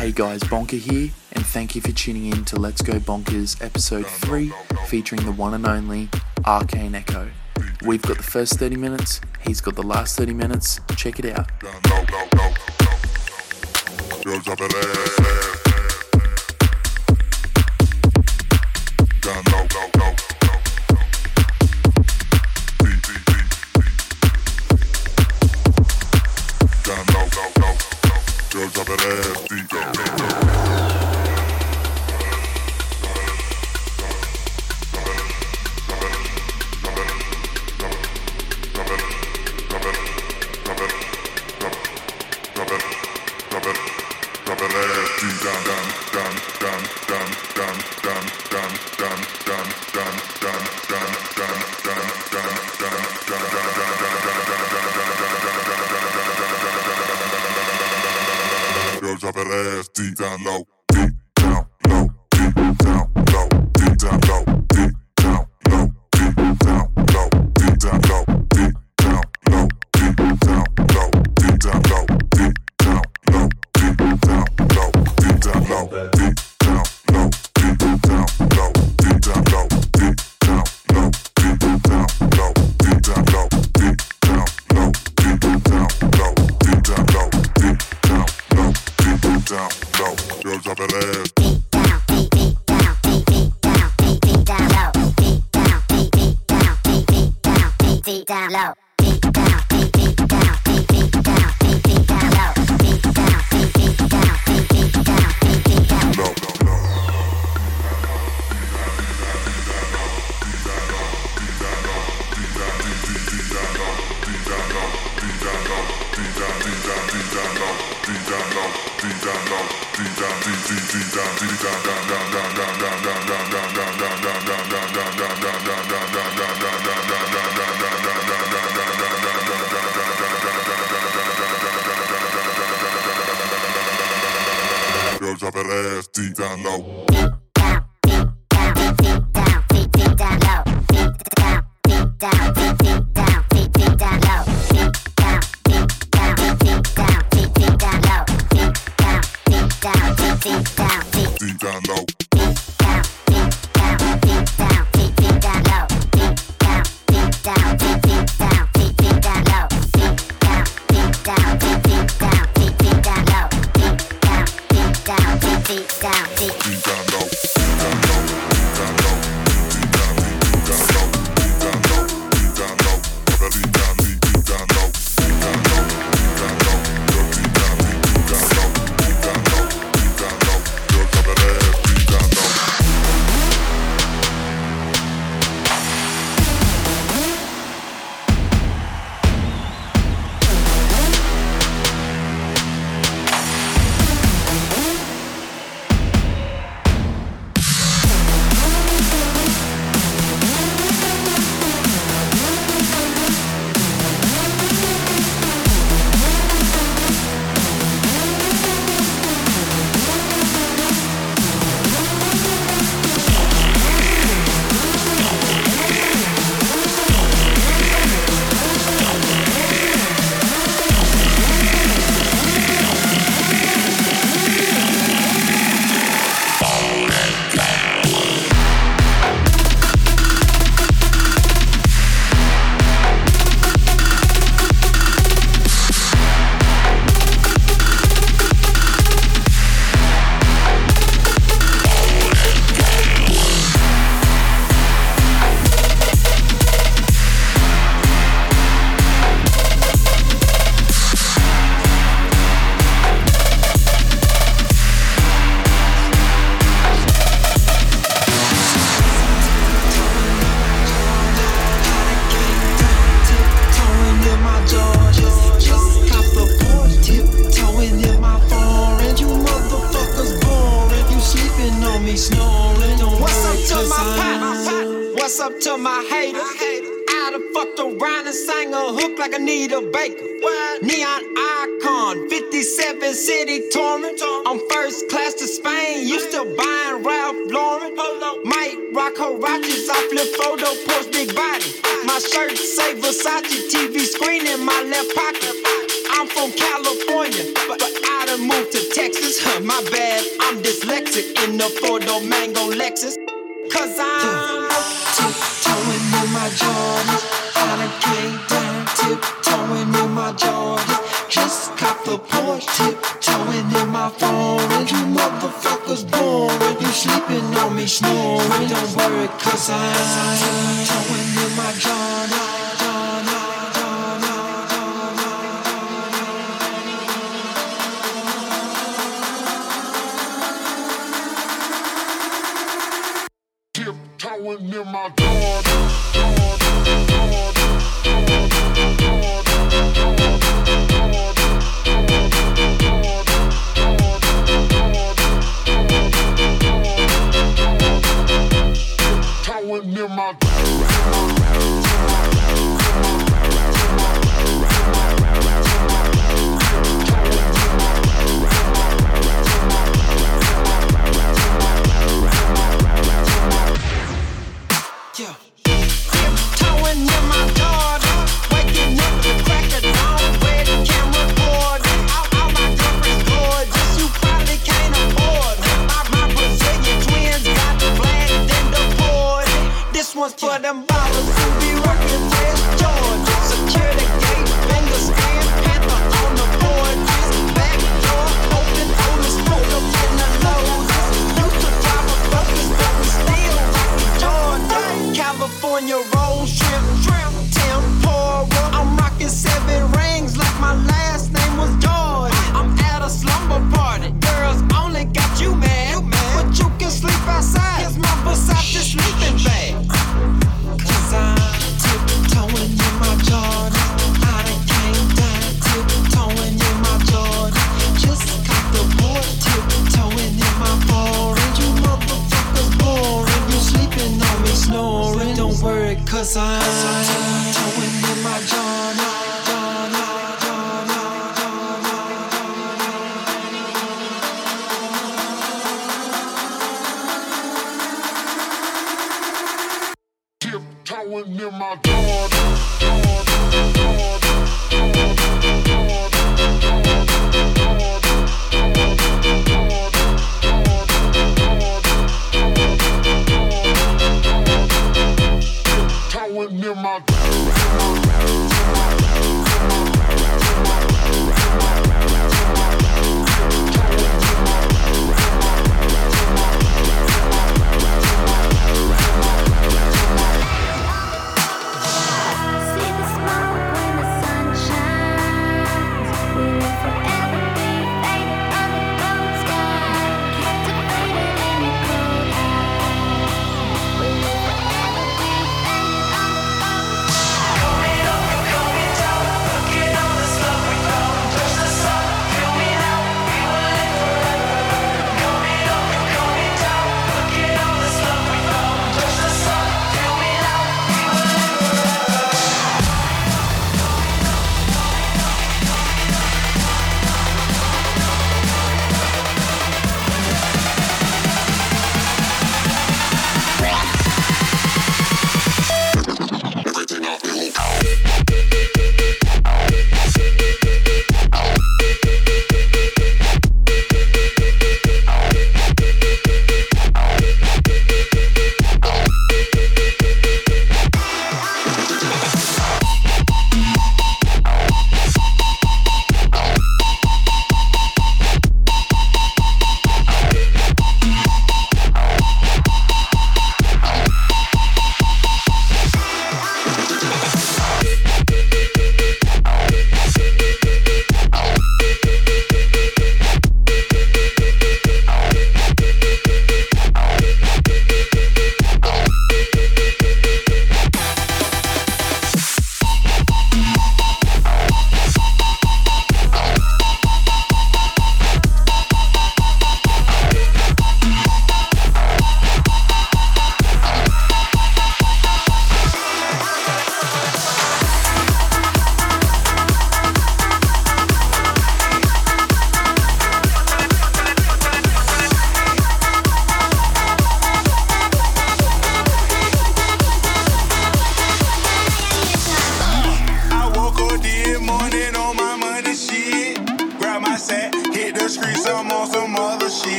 Hey guys, Bonker here, and thank you for tuning in to Let's Go Bonkers episode 3 featuring the one and only Arcane Echo. We've got the first 30 minutes, he's got the last 30 minutes. Check it out. Yo, drop it ass, deep. Yo ya perdí, ya no.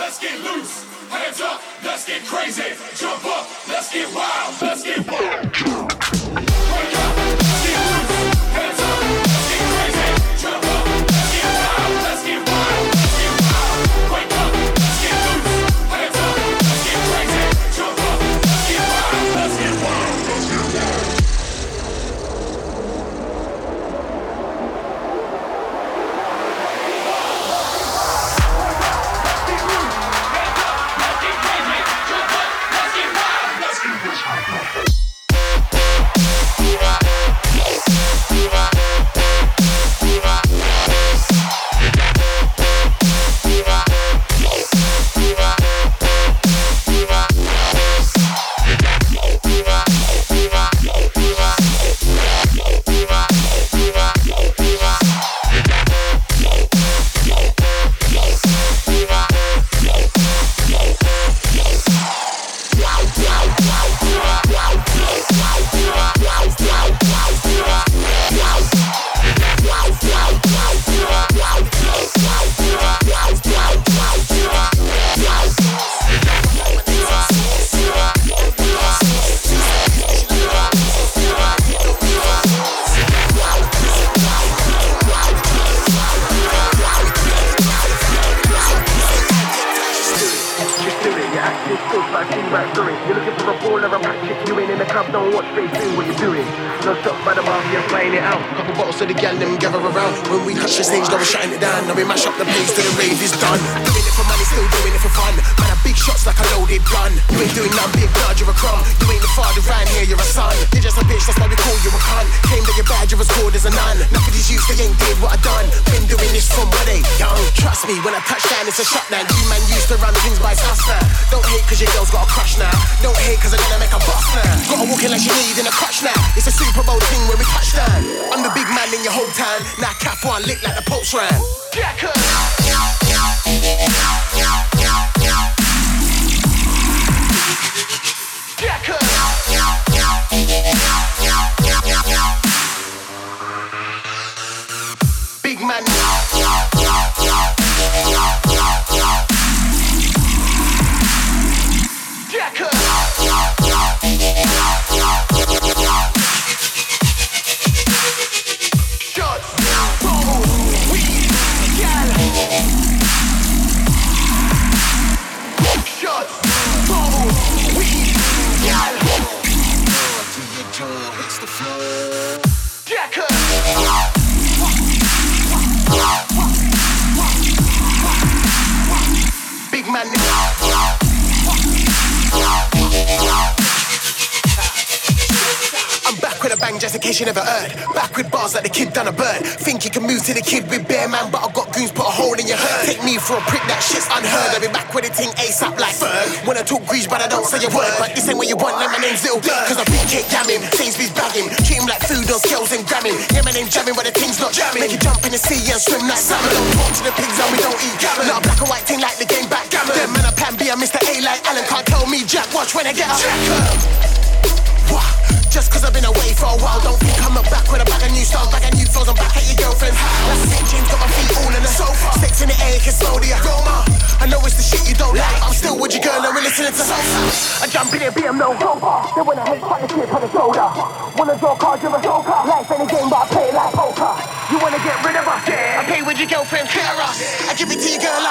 let's get loose. Hands up, let's get crazy. Jump up, let's get wild, let's get wild. Trust me, when I touch down, it's a shutdown. You man used to run things by us now. Don't hate cause your girl's got a crush now. Don't hate cause I'm gonna make a bust now. Gotta walk in like you need in a crutch now. It's a Super Bowl thing when we touch down. I'm the big man in your hometown. Now Cap one lit like the Pope's ran. Jackers. Just in case you never heard. Back with bars like the kid done a bird. Think you can move to the kid with bare man, but I got goons put a hole in your herd. Take me for a prick, that shit's unheard. I'll be back with a ting ASAP like Ferg. When I talk grease, but I don't say a word. But this ain't what you want, like my name's Lil Durk. Cause I big cake yamming, Sainsbury's bagging. Treat him like food on scales and gramming. Yeah, my name's jamming, but the thing's not jamming. Make you jump in the sea and swim like salmon. Don't talk to the pigs and we don't eat gammon. Not a black and white thing like the game backgammon. Them man, I pan B, I'm Mr. A like Alan. Can't tell me Jack, watch when I get up. Wah. Just cause I've been away for a while, don't think I'm a back with a bag of new styles, bag of new flows, I'm back at your girlfriend's house. Like St. James, got my feet all in the sofa. Sticks in the air, can slow the aroma. I know it's the shit you don't like, I'm still with your girl and we're listening to sofa. I jump in there, BM no rover. They wanna hate, fight the shit on the shoulder. Wanna draw cards, you're a joker. Life ain't a game, but I play it like poker. You wanna get rid of us? Yeah. I play with your girlfriend, clear us. I give it to your girl,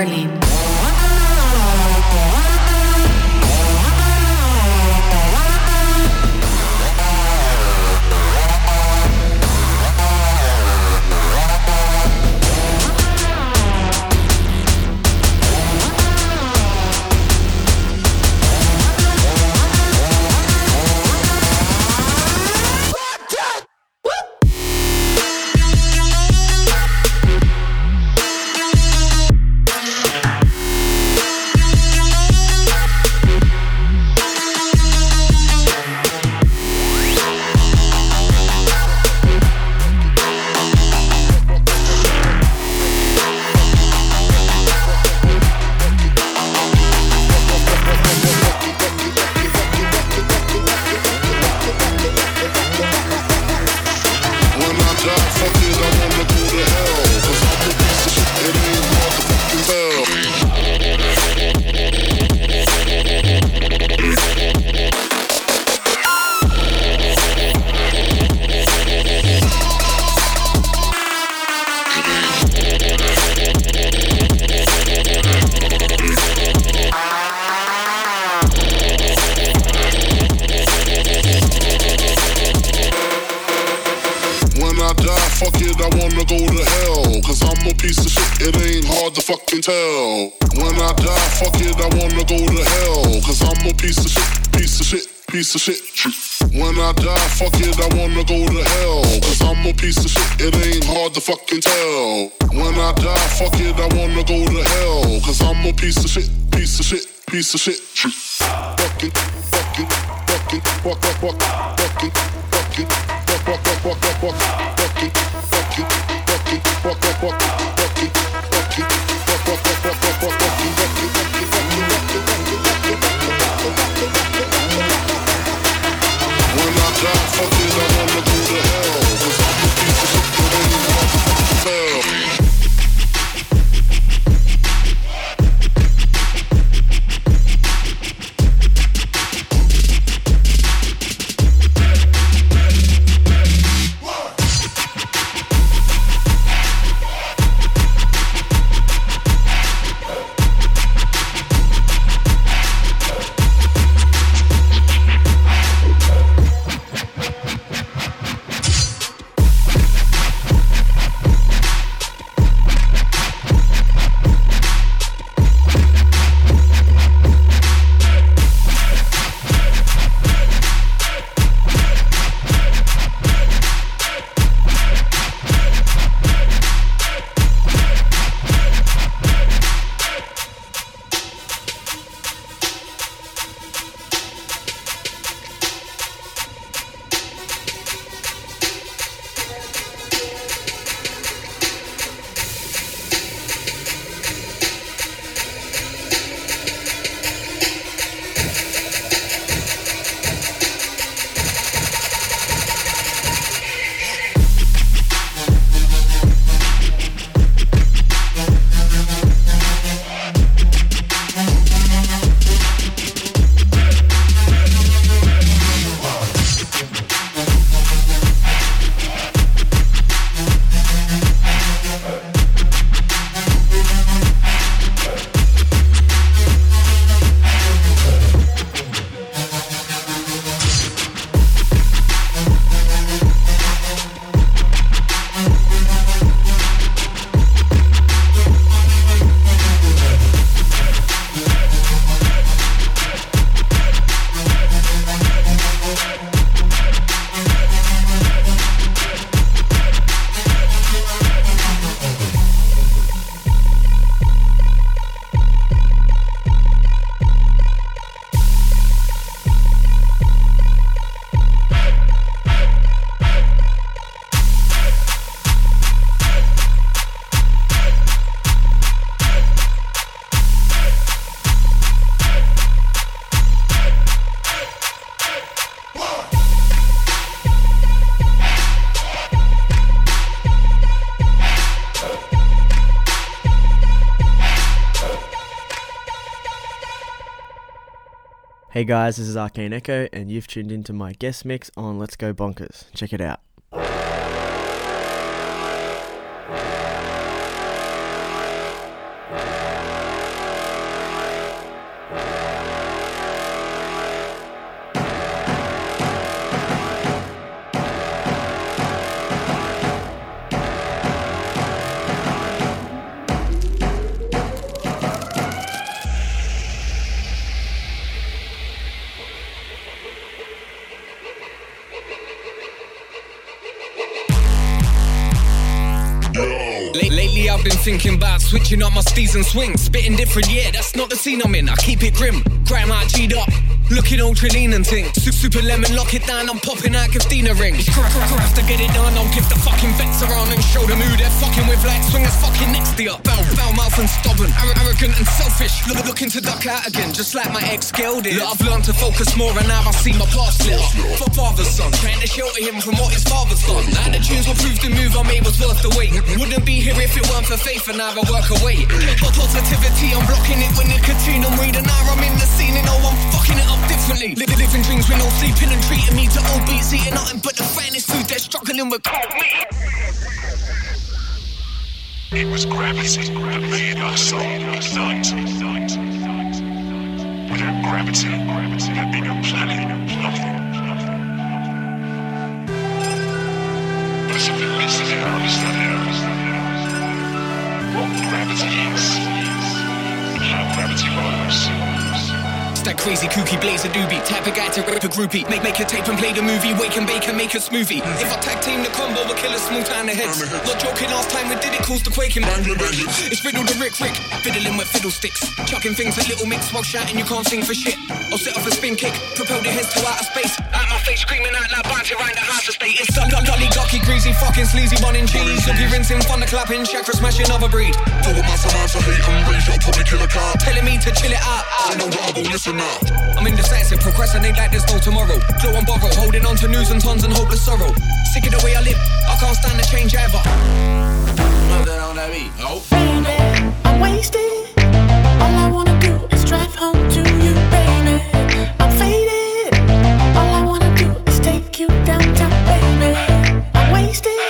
Orlean. fuck, fuck, fuck. Hey guys, this is Arcane Echo, and you've tuned into my guest mix on Let's Go Bonkers. Check it out. Switching up my steez and swings. Spitting different, yeah, that's not the scene I'm in. I keep it grim, out G'd up. Looking ultra lean and thing. Su- Super lemon, lock it down. I'm popping out Christina rings. Crack, crack, crack, to get it done. I'll give the fucking vets around and show them who they're fucking with. Like swingers fucking next to you. Foul, foul mouth and stubborn. Arro- arrogant and selfish. Look, looking to duck out again, just like my ex girl did. Look, I've learned to focus more and now I see my past lit up. For father's son, trying to shelter him from what his father's done. Now the tunes will prove the move I made was worth the wait. Wouldn't be here if it weren't for faith and now I work away. But positivity, I'm blocking it with nicotine. I'm reading now I'm in the scene and oh, I'm fucking it up differently. Li- living dreams with no sleeping and treating me to old beats, eating nothing but the finest food. They're struggling with cold meat. It was gravity that made us unite. Without gravity, there'd be no planet, nothing. But it's a bit less than what gravity is, how gravity works. It's that crazy kooky blazer doobie. Type of guy to rip a groupie. Make make a tape and play the movie. Wake and bake and make a smoothie. Mm. If I tag team the combo We'll kill a small town of heads Not joking last time we did it Caused the quaking. in It's riddle the Rick Rick. Fiddling with fiddlesticks. Chucking things at little mix While shouting you can't sing for shit. I'll set off a spin kick Propel the heads to outer space. Out my face screaming out loud Bounty around the house estate It's done Gully gucky greasy Fucking sleazy and cheese Looky rinsing Thunder clapping Chakra smashing other breed. Full of mass amounts of hate and rage, I'll probably kill a car. Telling me to chill it out. I know what I will listen now. I'm indecisive, procrastinate like there's no tomorrow. Glow and borrow, holding on to news and tons and hopeless sorrow. Sick of the way I live, I can't stand the change ever. Oh Baby, I'm wasted. All I wanna do is drive home to you, baby. I'm faded. All I wanna do is take you downtown, baby. I'm wasted.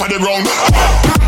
off of the ground.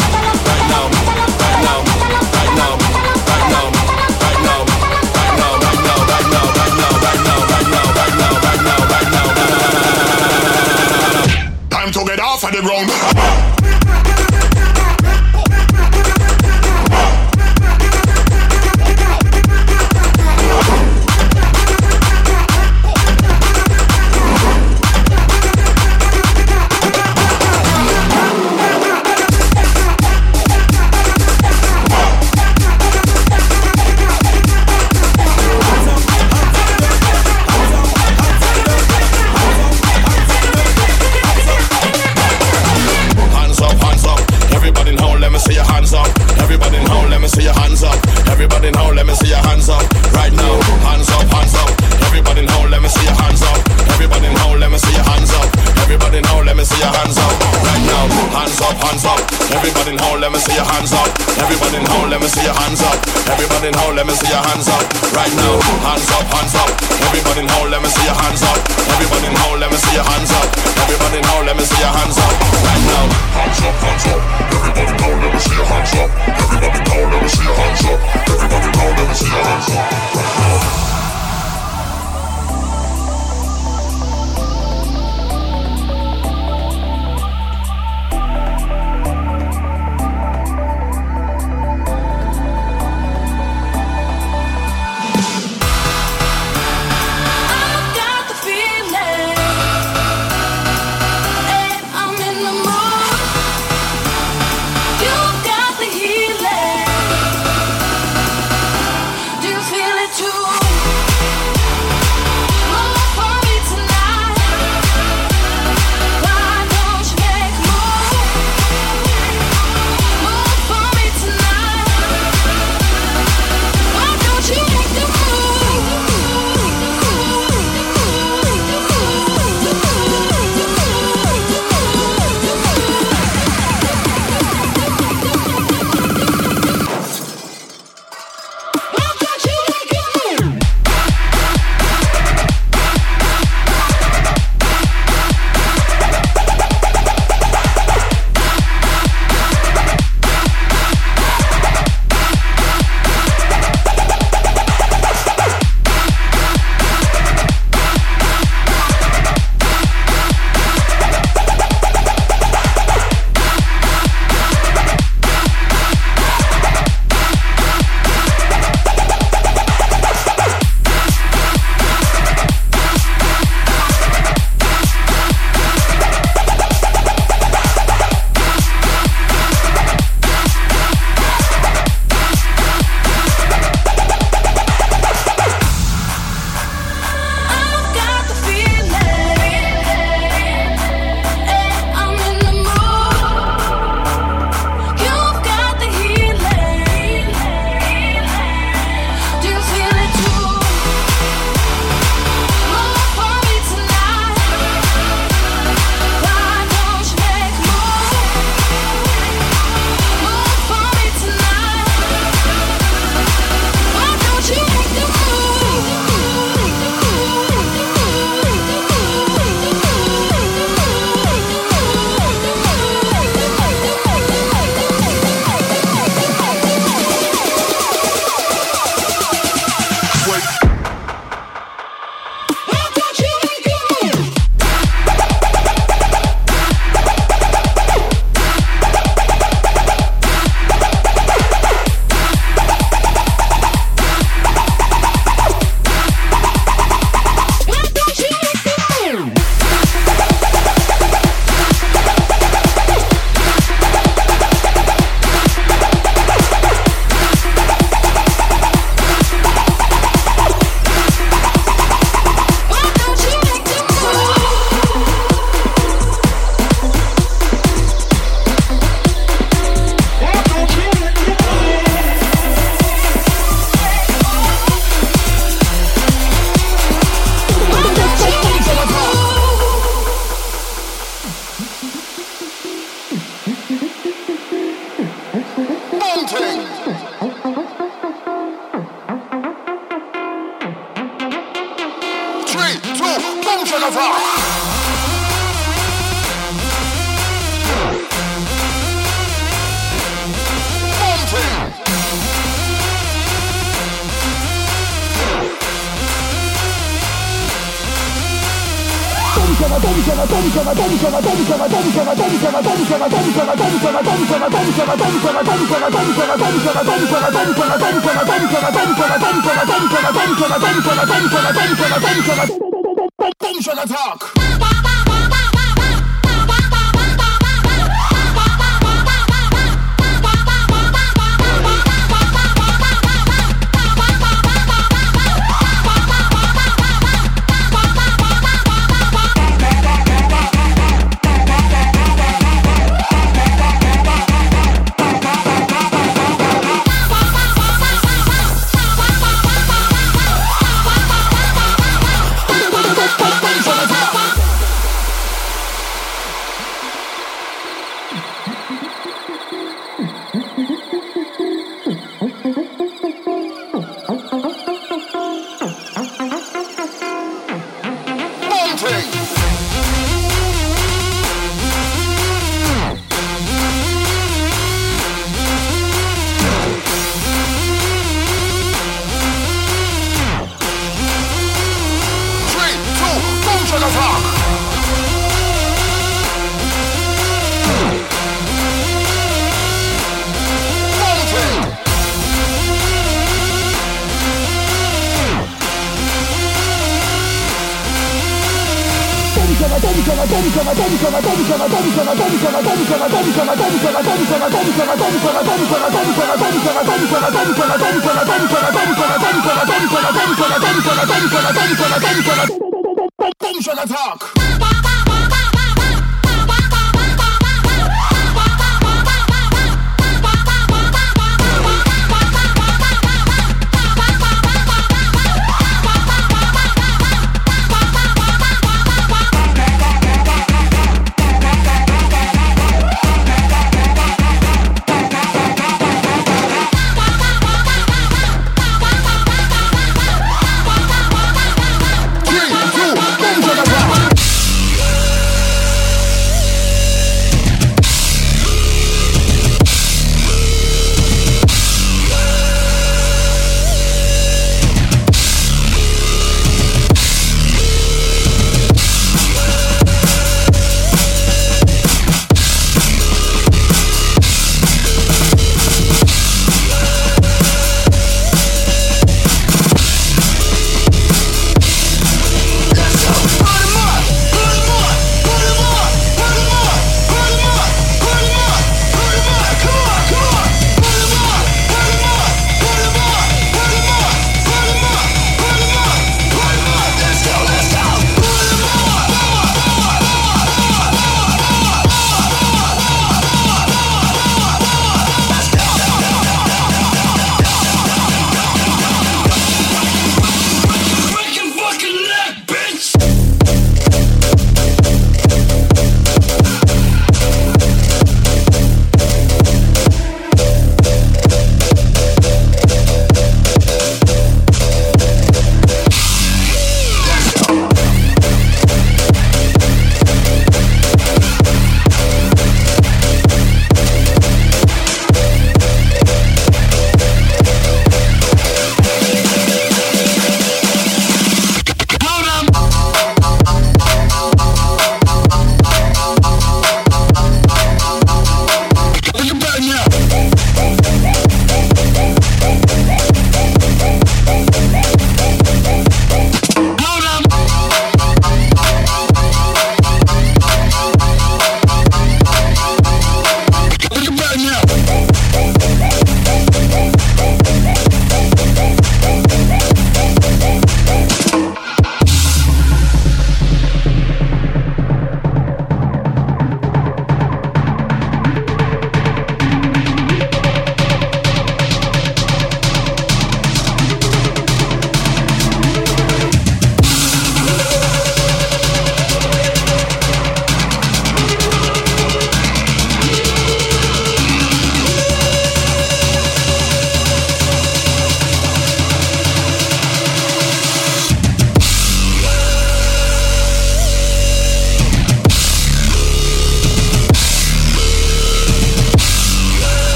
Boom shall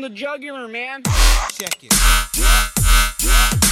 took the jugular, man. Check it.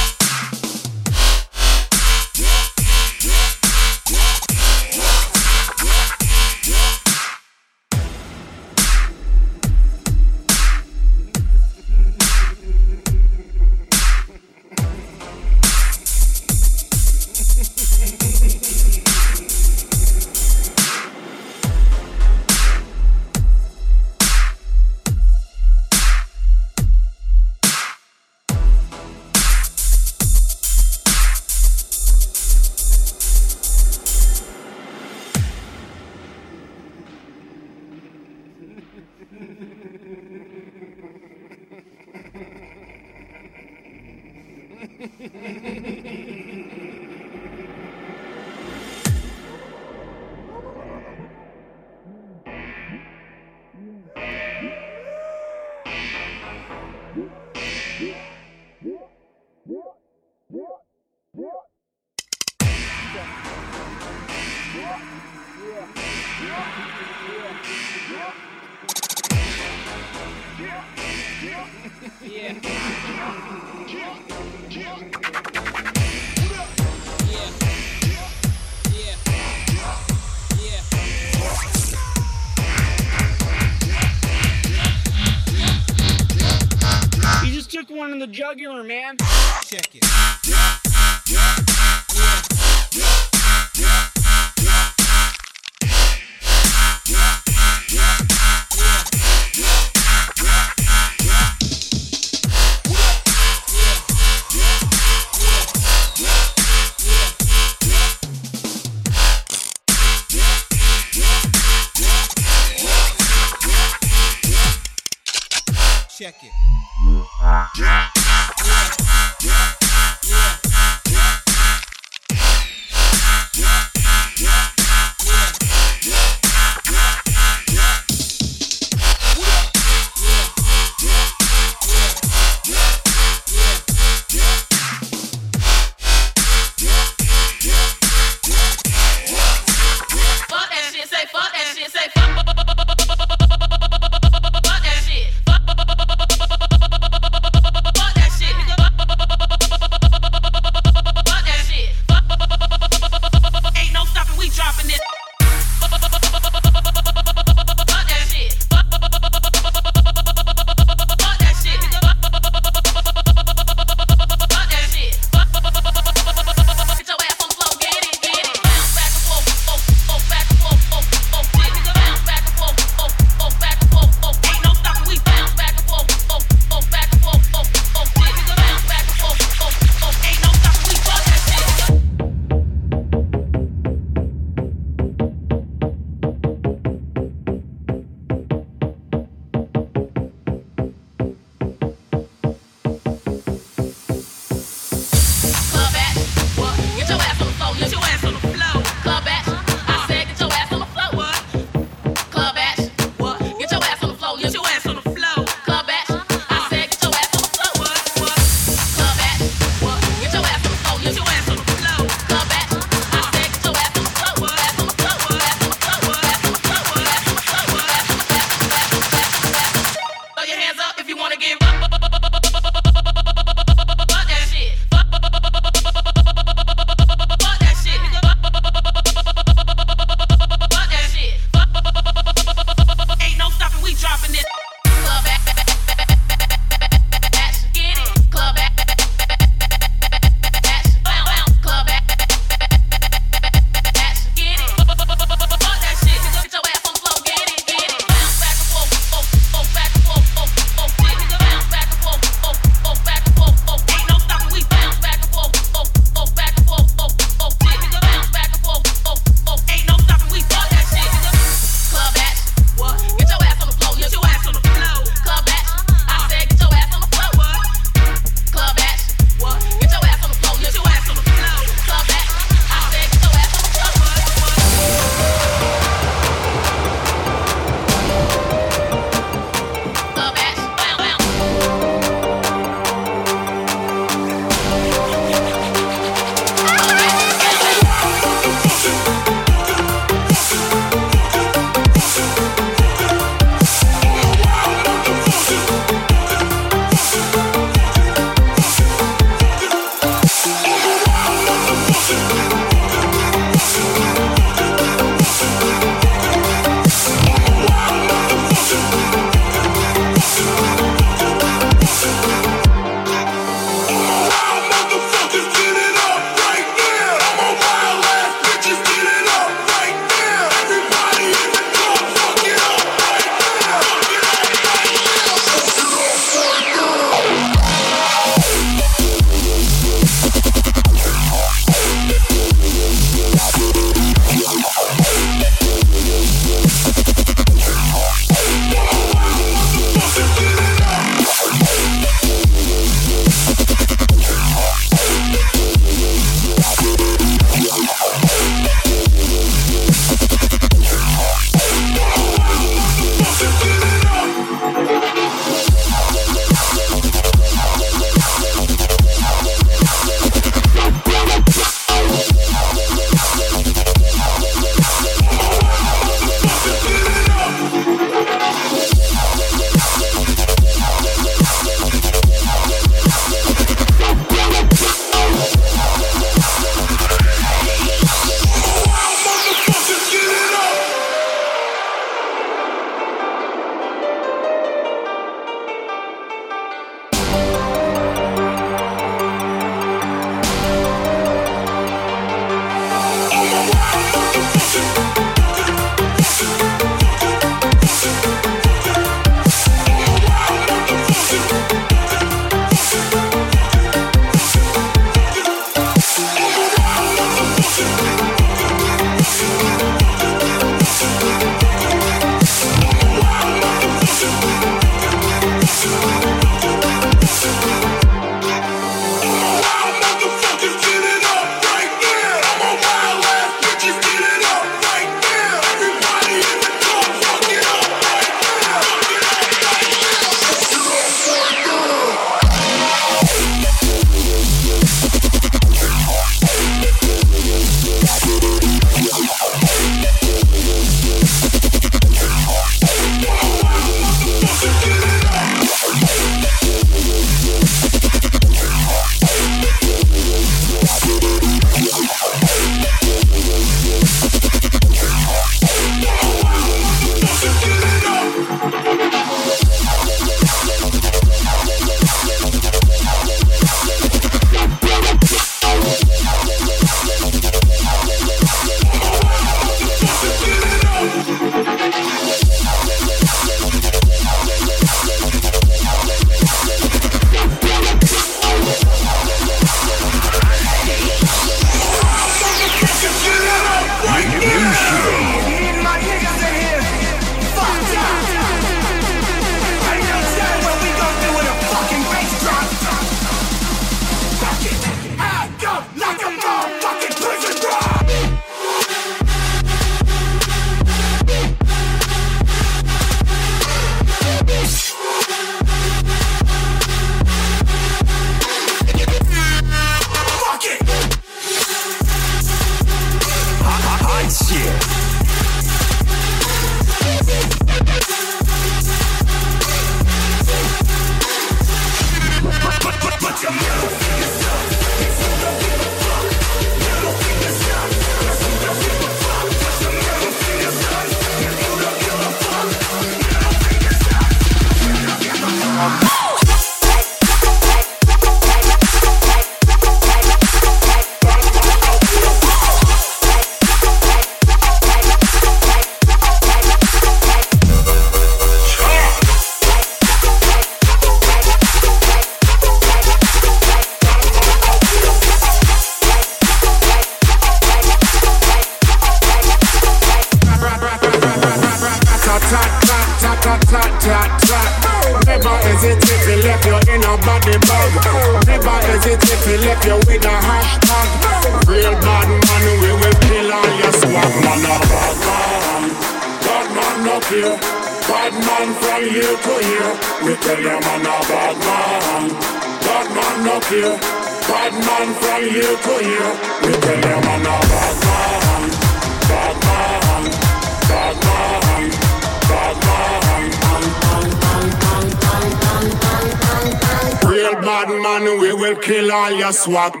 swag.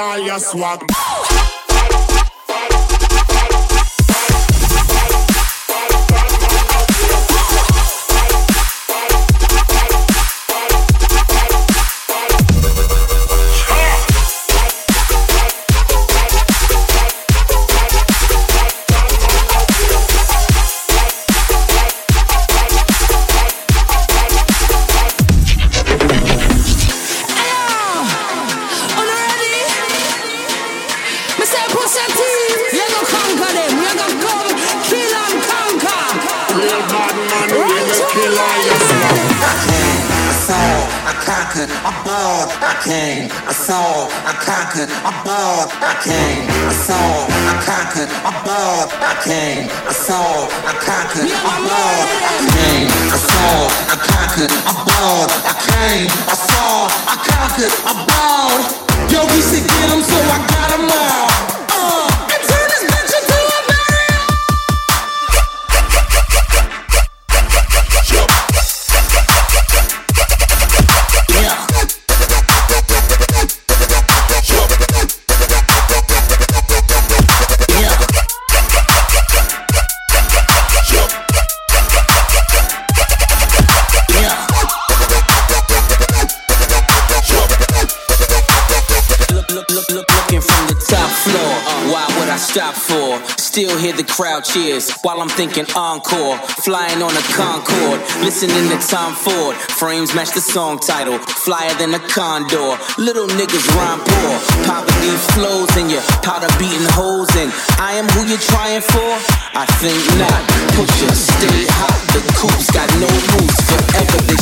I just want. came, I saw, I conquered, I bought, I came, I saw, I conquered, I bought, I came, I saw, I conquered, I bought, I came, I saw, I conquered, I bought, I came, I saw, I conquered, I bought. Yo, we should get them, so I got them all. Still hear the crowd cheers while I'm thinking encore. Flying on a Concorde, listening to Tom Ford. Frames match the song title, flyer than a condor. Little niggas rhyme poor. Poverty flows and your powder beating holes. And I am who you're trying for? I think not. Push it, stay hot. The coops got no rules forever. They